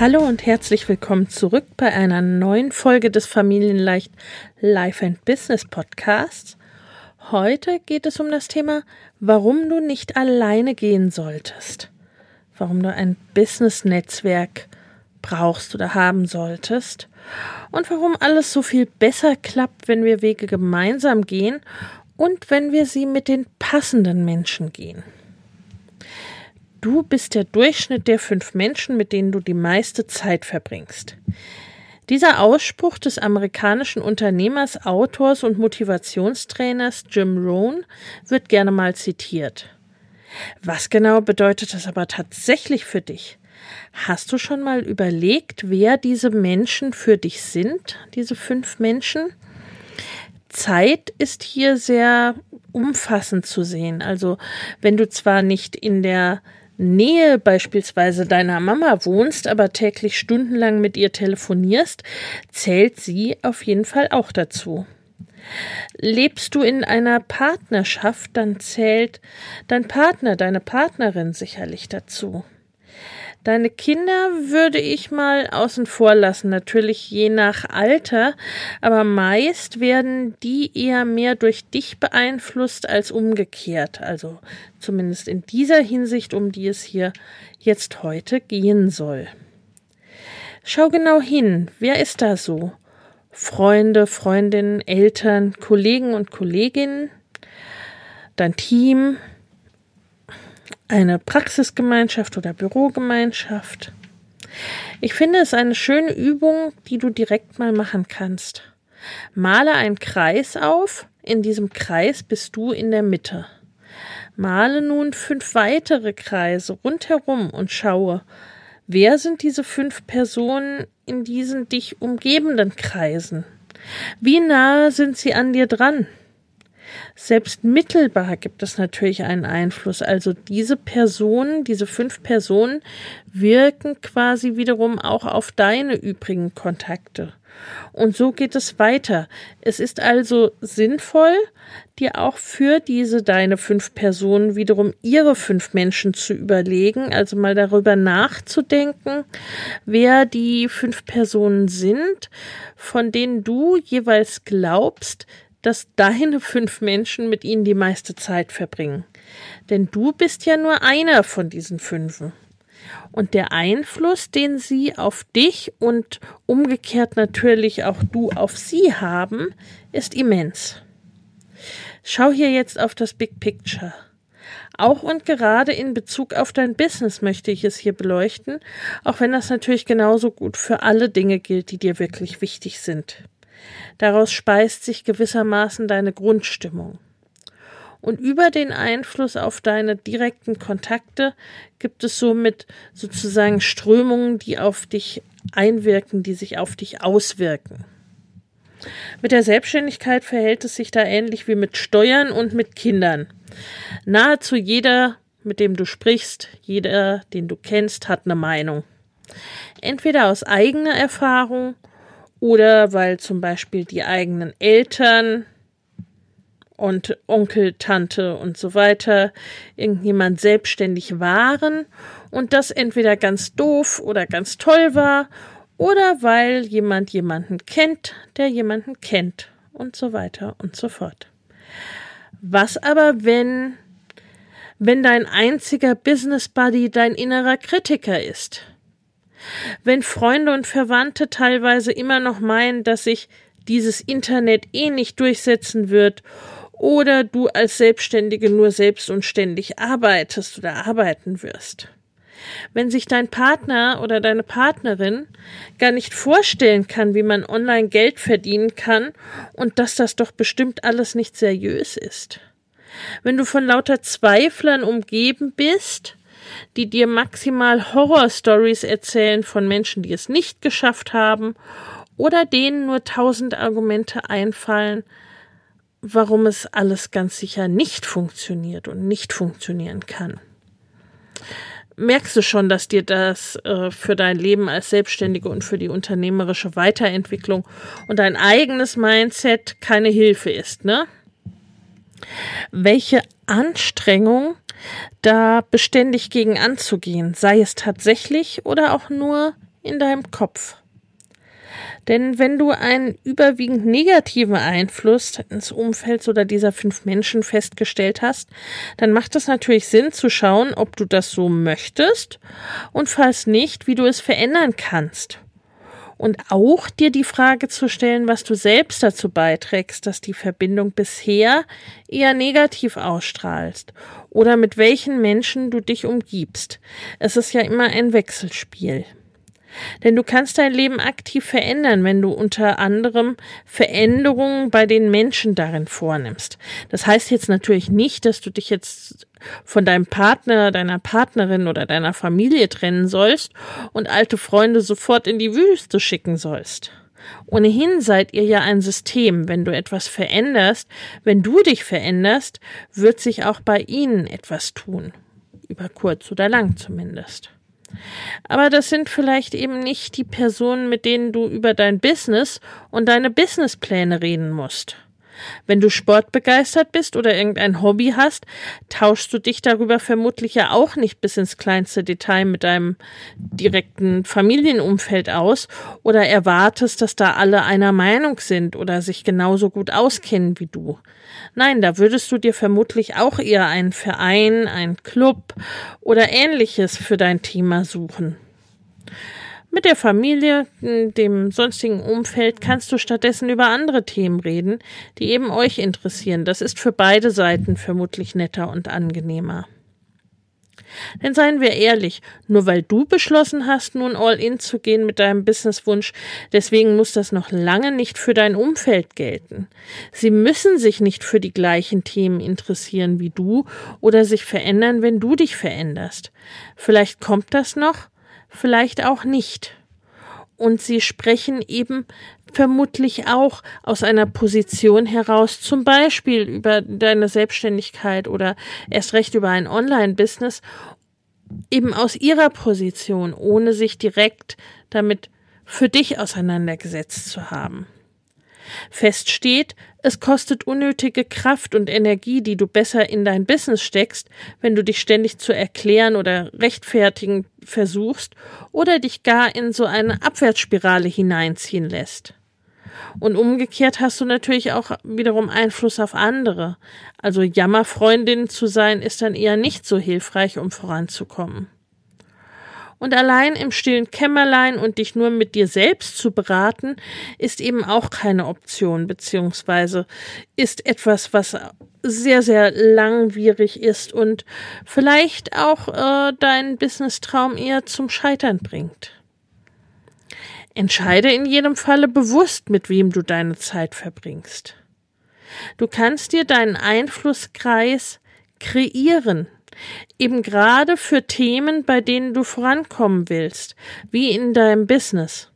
Hallo und herzlich willkommen zurück bei einer neuen Folge des Familienleicht Life and Business Podcasts. Heute geht es um das Thema, warum du nicht alleine gehen solltest. Warum du ein Business-Netzwerk brauchst oder haben solltest. Und warum alles so viel besser klappt, wenn wir Wege gemeinsam gehen und wenn wir sie mit den passenden Menschen gehen. Du bist der Durchschnitt der fünf Menschen, mit denen du die meiste Zeit verbringst. Dieser Ausspruch des amerikanischen Unternehmers, Autors und Motivationstrainers Jim Rohn wird gerne mal zitiert. Was genau bedeutet das aber tatsächlich für dich? Hast du schon mal überlegt, wer diese Menschen für dich sind, diese fünf Menschen? Zeit ist hier sehr umfassend zu sehen. Also wenn du zwar nicht in der Nähe beispielsweise deiner Mama wohnst, aber täglich stundenlang mit ihr telefonierst, zählt sie auf jeden Fall auch dazu. Lebst du in einer Partnerschaft, dann zählt dein Partner, deine Partnerin sicherlich dazu. Deine Kinder würde ich mal außen vor lassen, natürlich je nach Alter, aber meist werden die eher mehr durch dich beeinflusst als umgekehrt, also zumindest in dieser Hinsicht, um die es hier jetzt heute gehen soll. Schau genau hin, wer ist da so? Freunde, Freundinnen, Eltern, Kollegen und Kolleginnen, dein Team, eine Praxisgemeinschaft oder Bürogemeinschaft. Ich finde es eine schöne Übung, die du direkt mal machen kannst. Male einen Kreis auf, in diesem Kreis bist du in der Mitte. Male nun fünf weitere Kreise rundherum und schaue, wer sind diese fünf Personen in diesen dich umgebenden Kreisen? Wie nahe sind sie an dir dran? Selbst mittelbar gibt es natürlich einen Einfluss. Also diese Personen, diese fünf Personen wirken quasi wiederum auch auf deine übrigen Kontakte. Und so geht es weiter. Es ist also sinnvoll, dir auch für diese deine fünf Personen wiederum ihre fünf Menschen zu überlegen, also mal darüber nachzudenken, wer die fünf Personen sind, von denen du jeweils glaubst, dass deine fünf Menschen mit ihnen die meiste Zeit verbringen. Denn du bist ja nur einer von diesen fünfen. Und der Einfluss, den sie auf dich und umgekehrt natürlich auch du auf sie haben, ist immens. Schau hier jetzt auf das Big Picture. Auch und gerade in Bezug auf dein Business möchte ich es hier beleuchten, auch wenn das natürlich genauso gut für alle Dinge gilt, die dir wirklich wichtig sind. Daraus speist sich gewissermaßen deine Grundstimmung. Und über den Einfluss auf deine direkten Kontakte gibt es somit sozusagen Strömungen, die auf dich einwirken, die sich auf dich auswirken. Mit der Selbstständigkeit verhält es sich da ähnlich wie mit Steuern und mit Kindern. Nahezu jeder, mit dem du sprichst, jeder, den du kennst, hat eine Meinung. Entweder aus eigener Erfahrung oder weil zum Beispiel die eigenen Eltern und Onkel, Tante und so weiter irgendjemand selbstständig waren und das entweder ganz doof oder ganz toll war oder weil jemand jemanden kennt, der jemanden kennt und so weiter und so fort. Was aber, wenn wenn dein einziger Business Buddy dein innerer Kritiker ist. Wenn Freunde und Verwandte teilweise immer noch meinen, dass sich dieses Internet eh nicht durchsetzen wird oder du als Selbstständige nur selbst und ständig arbeitest oder arbeiten wirst. Wenn sich dein Partner oder deine Partnerin gar nicht vorstellen kann, wie man online Geld verdienen kann und dass das doch bestimmt alles nicht seriös ist. Wenn du von lauter Zweiflern umgeben bist, die dir maximal Horrorstories erzählen von Menschen, die es nicht geschafft haben, oder denen nur tausend Argumente einfallen, warum es alles ganz sicher nicht funktioniert und nicht funktionieren kann. Merkst du schon, dass dir das äh, für dein Leben als Selbstständige und für die unternehmerische Weiterentwicklung und dein eigenes Mindset keine Hilfe ist, ne? Welche Anstrengung da beständig gegen anzugehen, sei es tatsächlich oder auch nur in deinem Kopf. Denn wenn du einen überwiegend negativen Einfluss ins Umfeld oder dieser fünf Menschen festgestellt hast, dann macht es natürlich Sinn zu schauen, ob du das so möchtest und falls nicht, wie du es verändern kannst. Und auch dir die Frage zu stellen, was du selbst dazu beiträgst, dass die Verbindung bisher eher negativ ausstrahlst oder mit welchen Menschen du dich umgibst. Es ist ja immer ein Wechselspiel. Denn du kannst dein Leben aktiv verändern, wenn du unter anderem Veränderungen bei den Menschen darin vornimmst. Das heißt jetzt natürlich nicht, dass du dich jetzt von deinem Partner, deiner Partnerin oder deiner Familie trennen sollst und alte Freunde sofort in die Wüste schicken sollst. Ohnehin seid ihr ja ein System. Wenn du etwas veränderst, wenn du dich veränderst, wird sich auch bei ihnen etwas tun. Über kurz oder lang zumindest. Aber das sind vielleicht eben nicht die Personen, mit denen du über dein Business und deine Businesspläne reden musst. Wenn du sportbegeistert bist oder irgendein Hobby hast, tauschst du dich darüber vermutlich ja auch nicht bis ins kleinste Detail mit deinem direkten Familienumfeld aus oder erwartest, dass da alle einer Meinung sind oder sich genauso gut auskennen wie du. Nein, da würdest du dir vermutlich auch eher einen Verein, einen Club oder ähnliches für dein Thema suchen. Mit der Familie, dem sonstigen Umfeld kannst du stattdessen über andere Themen reden, die eben euch interessieren. Das ist für beide Seiten vermutlich netter und angenehmer. Denn seien wir ehrlich, nur weil du beschlossen hast, nun all in zu gehen mit deinem Businesswunsch, deswegen muss das noch lange nicht für dein Umfeld gelten. Sie müssen sich nicht für die gleichen Themen interessieren wie du oder sich verändern, wenn du dich veränderst. Vielleicht kommt das noch, vielleicht auch nicht. Und sie sprechen eben vermutlich auch aus einer Position heraus, zum Beispiel über deine Selbstständigkeit oder erst recht über ein Online-Business, eben aus ihrer Position, ohne sich direkt damit für dich auseinandergesetzt zu haben. Fest steht, es kostet unnötige Kraft und Energie, die du besser in dein Business steckst, wenn du dich ständig zu erklären oder rechtfertigen versuchst oder dich gar in so eine Abwärtsspirale hineinziehen lässt. Und umgekehrt hast du natürlich auch wiederum Einfluss auf andere. Also Jammerfreundin zu sein ist dann eher nicht so hilfreich, um voranzukommen. Und allein im stillen Kämmerlein und dich nur mit dir selbst zu beraten, ist eben auch keine Option, beziehungsweise ist etwas, was sehr, sehr langwierig ist und vielleicht auch äh, deinen Business-Traum eher zum Scheitern bringt. Entscheide in jedem Falle bewusst, mit wem du deine Zeit verbringst. Du kannst dir deinen Einflusskreis kreieren, eben gerade für Themen, bei denen du vorankommen willst, wie in deinem Business.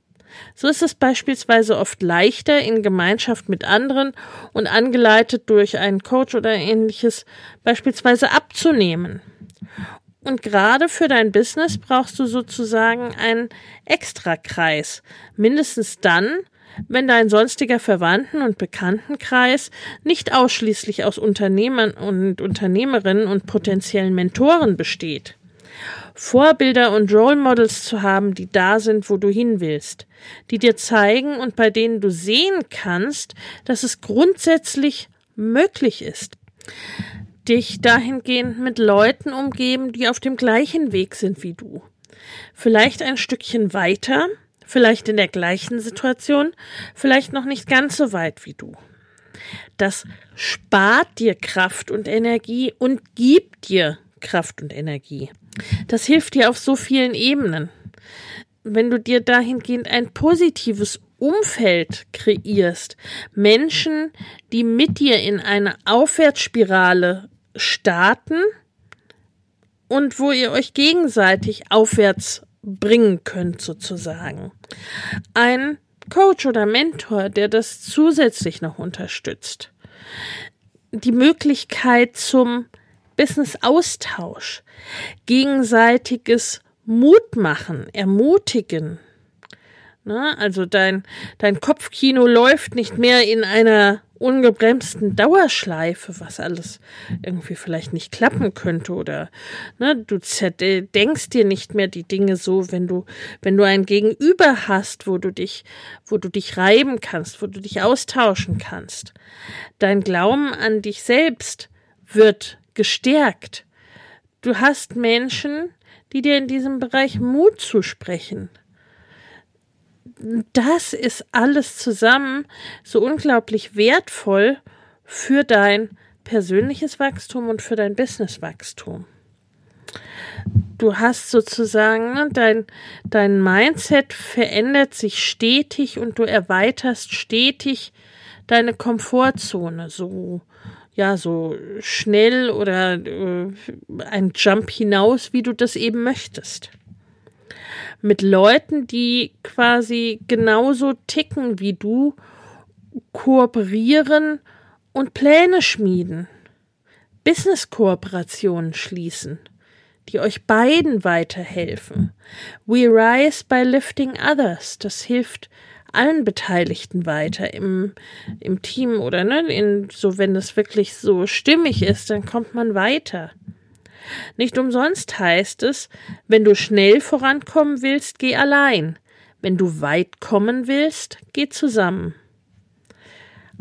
So ist es beispielsweise oft leichter, in Gemeinschaft mit anderen und angeleitet durch einen Coach oder ähnliches beispielsweise abzunehmen. Und gerade für dein Business brauchst du sozusagen einen Extrakreis. Mindestens dann, wenn dein sonstiger Verwandten- und Bekanntenkreis nicht ausschließlich aus Unternehmern und Unternehmerinnen und potenziellen Mentoren besteht. Vorbilder und Role Models zu haben, die da sind, wo du hin willst, die dir zeigen und bei denen du sehen kannst, dass es grundsätzlich möglich ist dich dahingehend mit Leuten umgeben, die auf dem gleichen Weg sind wie du. Vielleicht ein Stückchen weiter, vielleicht in der gleichen Situation, vielleicht noch nicht ganz so weit wie du. Das spart dir Kraft und Energie und gibt dir Kraft und Energie. Das hilft dir auf so vielen Ebenen. Wenn du dir dahingehend ein positives Umfeld kreierst, Menschen, die mit dir in eine Aufwärtsspirale starten und wo ihr euch gegenseitig aufwärts bringen könnt, sozusagen. Ein Coach oder Mentor, der das zusätzlich noch unterstützt. Die Möglichkeit zum Business-Austausch, gegenseitiges Mutmachen, ermutigen. Ne? Also dein, dein Kopfkino läuft nicht mehr in einer ungebremsten Dauerschleife, was alles irgendwie vielleicht nicht klappen könnte oder ne, du denkst dir nicht mehr die Dinge so, wenn du wenn du ein Gegenüber hast, wo du dich wo du dich reiben kannst, wo du dich austauschen kannst. Dein Glauben an dich selbst wird gestärkt. Du hast Menschen, die dir in diesem Bereich Mut zusprechen das ist alles zusammen so unglaublich wertvoll für dein persönliches Wachstum und für dein Businesswachstum. Du hast sozusagen ne, dein, dein Mindset verändert sich stetig und du erweiterst stetig deine Komfortzone so ja so schnell oder äh, ein Jump hinaus, wie du das eben möchtest mit Leuten, die quasi genauso ticken wie du, kooperieren und Pläne schmieden, Business-Kooperationen schließen, die euch beiden weiterhelfen. We rise by lifting others. Das hilft allen Beteiligten weiter im, im Team oder ne, in, so wenn es wirklich so stimmig ist, dann kommt man weiter. Nicht umsonst heißt es, wenn du schnell vorankommen willst, geh allein. Wenn du weit kommen willst, geh zusammen.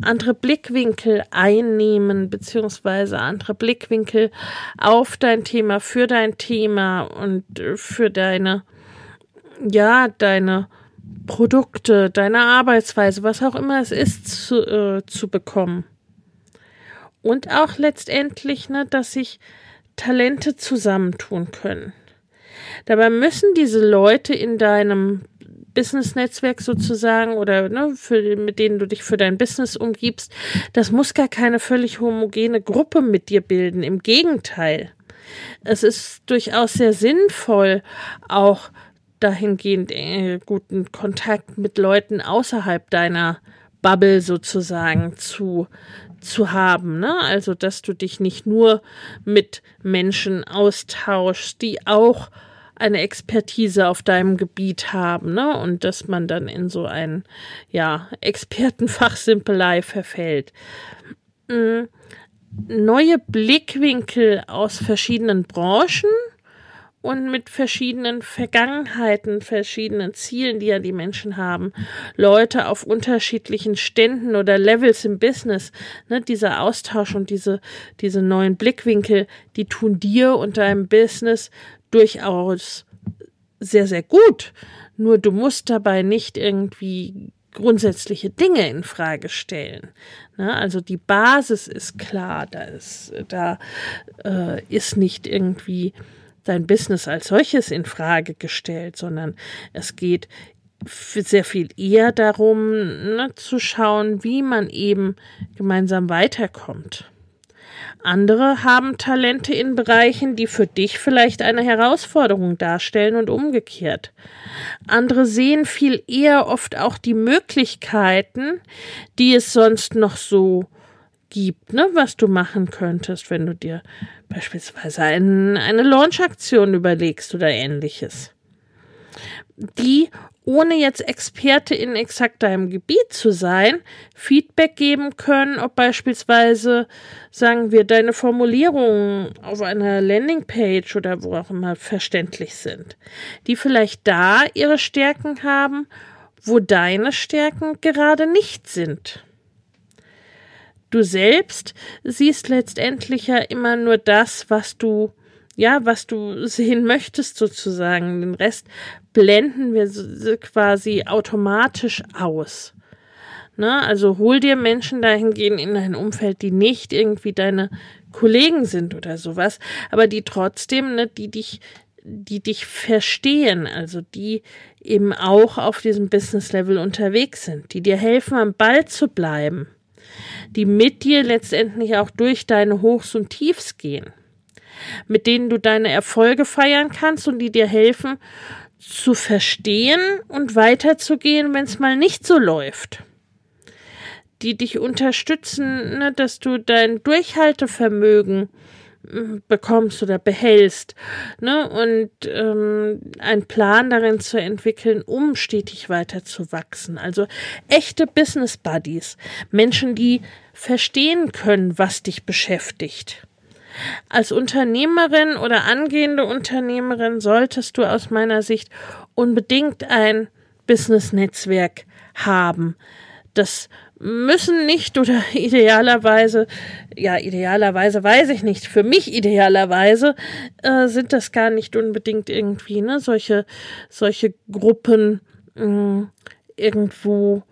Andere Blickwinkel einnehmen, beziehungsweise andere Blickwinkel auf dein Thema, für dein Thema und äh, für deine, ja, deine Produkte, deine Arbeitsweise, was auch immer es ist, zu, äh, zu bekommen. Und auch letztendlich, ne, dass sich Talente zusammentun können. Dabei müssen diese Leute in deinem Business-Netzwerk sozusagen oder ne, für, mit denen du dich für dein Business umgibst, das muss gar keine völlig homogene Gruppe mit dir bilden. Im Gegenteil. Es ist durchaus sehr sinnvoll, auch dahingehend äh, guten Kontakt mit Leuten außerhalb deiner Bubble sozusagen zu zu haben, ne? Also, dass du dich nicht nur mit Menschen austauschst, die auch eine Expertise auf deinem Gebiet haben, ne? Und dass man dann in so ein, ja, Expertenfachsimpelei verfällt. Mhm. Neue Blickwinkel aus verschiedenen Branchen und mit verschiedenen Vergangenheiten, verschiedenen Zielen, die ja die Menschen haben. Leute auf unterschiedlichen Ständen oder Levels im Business. Ne, dieser Austausch und diese, diese neuen Blickwinkel, die tun dir und deinem Business durchaus sehr, sehr gut. Nur du musst dabei nicht irgendwie grundsätzliche Dinge in Frage stellen. Ne, also die Basis ist klar, da ist, da äh, ist nicht irgendwie dein Business als solches in Frage gestellt, sondern es geht sehr viel eher darum, ne, zu schauen, wie man eben gemeinsam weiterkommt. Andere haben Talente in Bereichen, die für dich vielleicht eine Herausforderung darstellen und umgekehrt. Andere sehen viel eher oft auch die Möglichkeiten, die es sonst noch so gibt, ne, was du machen könntest, wenn du dir beispielsweise ein, eine Launch-Aktion überlegst oder ähnliches. Die, ohne jetzt Experte in exakt deinem Gebiet zu sein, Feedback geben können, ob beispielsweise, sagen wir, deine Formulierungen auf einer Landingpage oder wo auch immer verständlich sind, die vielleicht da ihre Stärken haben, wo deine Stärken gerade nicht sind. Du selbst siehst letztendlich ja immer nur das, was du ja, was du sehen möchtest sozusagen. Den Rest blenden wir quasi automatisch aus. Ne? Also hol dir Menschen dahingehend in dein Umfeld, die nicht irgendwie deine Kollegen sind oder sowas, aber die trotzdem, ne, die dich, die dich verstehen, also die eben auch auf diesem Business-Level unterwegs sind, die dir helfen, am Ball zu bleiben, die mit dir letztendlich auch durch deine Hochs und Tiefs gehen mit denen du deine Erfolge feiern kannst und die dir helfen zu verstehen und weiterzugehen, wenn es mal nicht so läuft. Die dich unterstützen, ne, dass du dein Durchhaltevermögen bekommst oder behältst, ne, und ähm, einen Plan darin zu entwickeln, um stetig weiter zu wachsen. Also echte Business Buddies, Menschen, die verstehen können, was dich beschäftigt. Als Unternehmerin oder angehende Unternehmerin solltest du aus meiner Sicht unbedingt ein Business-Netzwerk haben. Das müssen nicht oder idealerweise, ja, idealerweise weiß ich nicht, für mich idealerweise äh, sind das gar nicht unbedingt irgendwie, ne, solche, solche Gruppen mh, hm, irgendwo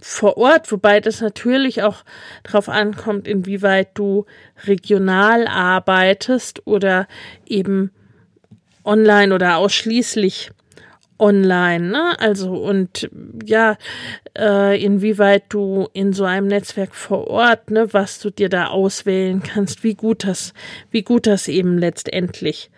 vor Ort, wobei das natürlich auch darauf ankommt, inwieweit du regional arbeitest oder eben online oder ausschließlich online, ne? Also und ja, äh, inwieweit du in so einem Netzwerk vor Ort, ne, was du dir da auswählen kannst, wie gut das, wie gut das eben letztendlich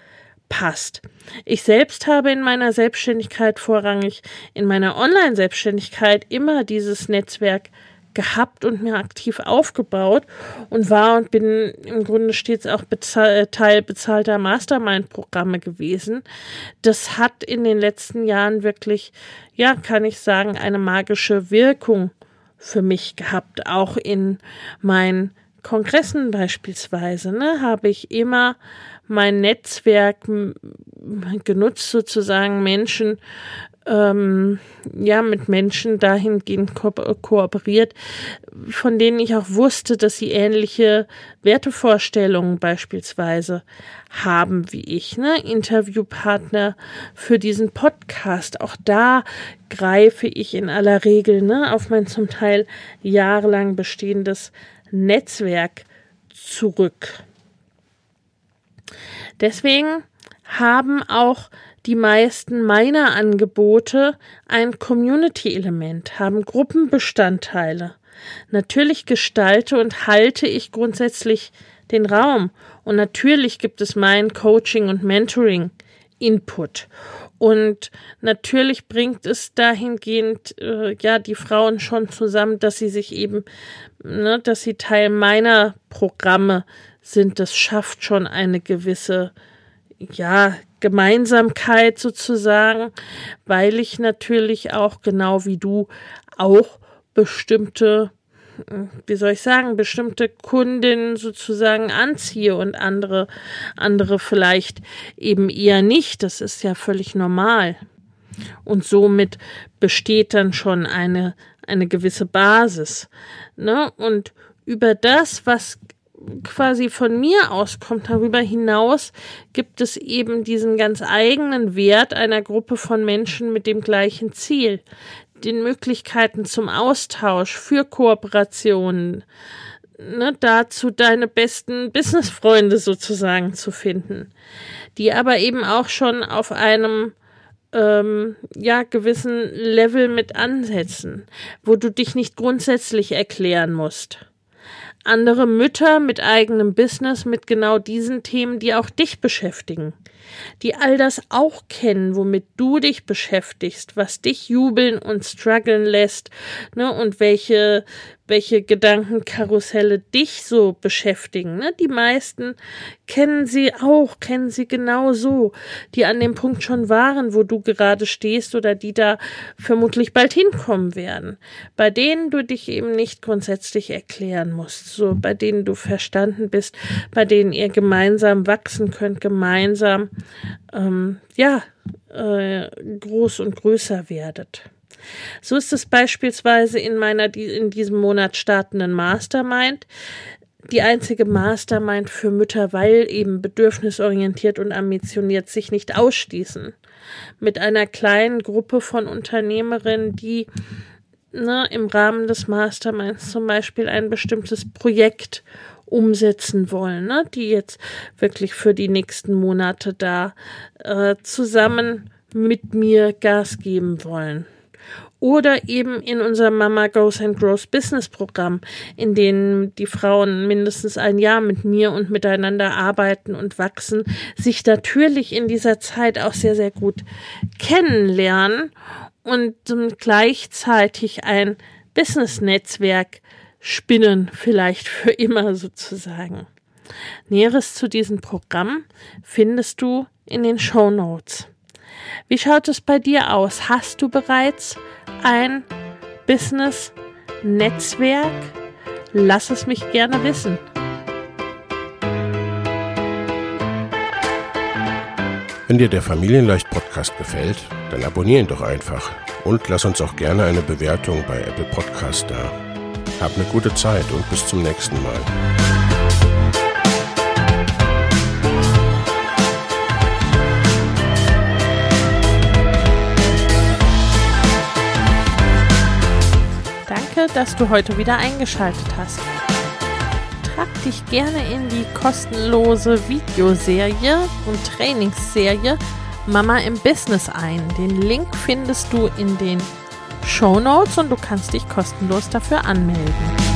passt. Ich selbst habe in meiner Selbstständigkeit vorrangig in meiner Online-Selbstständigkeit immer dieses Netzwerk gehabt und mir aktiv aufgebaut und war und bin im Grunde stets auch bezahl äh, Teil bezahlter Mastermind-Programme gewesen. Das hat in den letzten Jahren wirklich, ja, kann ich sagen, eine magische Wirkung für mich gehabt. Auch in meinen Kongressen beispielsweise, ne, habe ich immer mein Netzwerk genutzt, sozusagen Menschen, ähm, ja, mit Menschen dahingehend ko kooperiert, von denen ich auch wusste, dass sie ähnliche Wertevorstellungen beispielsweise haben wie ich, ne? Interviewpartner für diesen Podcast. Auch da greife ich in aller Regel, ne, auf mein zum Teil jahrelang bestehendes Netzwerk zurück. Deswegen haben auch die meisten meiner Angebote ein Community-Element, haben Gruppenbestandteile. Natürlich gestalte und halte ich grundsätzlich den Raum und natürlich gibt es mein Coaching und Mentoring Input. Und natürlich bringt es dahingehend äh, ja die Frauen schon zusammen, dass sie sich eben, ne, dass sie Teil meiner Programme sind, das schafft schon eine gewisse, ja, Gemeinsamkeit sozusagen, weil ich natürlich auch genau wie du auch bestimmte, wie soll ich sagen, bestimmte Kundinnen sozusagen anziehe und andere, andere vielleicht eben eher nicht. Das ist ja völlig normal. Und somit besteht dann schon eine, eine gewisse Basis. Ne? Und über das, was quasi von mir auskommt. Darüber hinaus gibt es eben diesen ganz eigenen Wert einer Gruppe von Menschen mit dem gleichen Ziel, den Möglichkeiten zum Austausch, für Kooperationen, ne, dazu deine besten Businessfreunde sozusagen zu finden, die aber eben auch schon auf einem ähm, ja gewissen Level mit ansetzen, wo du dich nicht grundsätzlich erklären musst andere Mütter mit eigenem Business mit genau diesen Themen, die auch dich beschäftigen, die all das auch kennen, womit du dich beschäftigst, was dich jubeln und strugglen lässt, ne, und welche, welche Gedankenkarusselle dich so beschäftigen. Ne? Die meisten kennen sie auch, kennen sie genau so, die an dem Punkt schon waren, wo du gerade stehst oder die da vermutlich bald hinkommen werden, bei denen du dich eben nicht grundsätzlich erklären musst, so bei denen du verstanden bist, bei denen ihr gemeinsam wachsen könnt, gemeinsam ähm, ja äh, groß und größer werdet. So ist es beispielsweise in meiner in diesem Monat startenden Mastermind die einzige Mastermind für Mütter, weil eben bedürfnisorientiert und ambitioniert sich nicht ausschließen. Mit einer kleinen Gruppe von Unternehmerinnen, die ne, im Rahmen des Masterminds zum Beispiel ein bestimmtes Projekt umsetzen wollen, ne, die jetzt wirklich für die nächsten Monate da äh, zusammen mit mir Gas geben wollen. Oder eben in unserem Mama Goes and Grows Business Programm, in dem die Frauen mindestens ein Jahr mit mir und miteinander arbeiten und wachsen, sich natürlich in dieser Zeit auch sehr, sehr gut kennenlernen und gleichzeitig ein Business-Netzwerk spinnen, vielleicht für immer sozusagen. Näheres zu diesem Programm findest du in den Show Notes. Wie schaut es bei dir aus? Hast du bereits ein Business-Netzwerk? Lass es mich gerne wissen. Wenn dir der Familienleicht-Podcast gefällt, dann abonnier ihn doch einfach und lass uns auch gerne eine Bewertung bei Apple Podcast da. Hab eine gute Zeit und bis zum nächsten Mal. Danke, dass du heute wieder eingeschaltet hast. Trag dich gerne in die kostenlose Videoserie und Trainingsserie Mama im Business ein. Den Link findest du in den Show Notes und du kannst dich kostenlos dafür anmelden.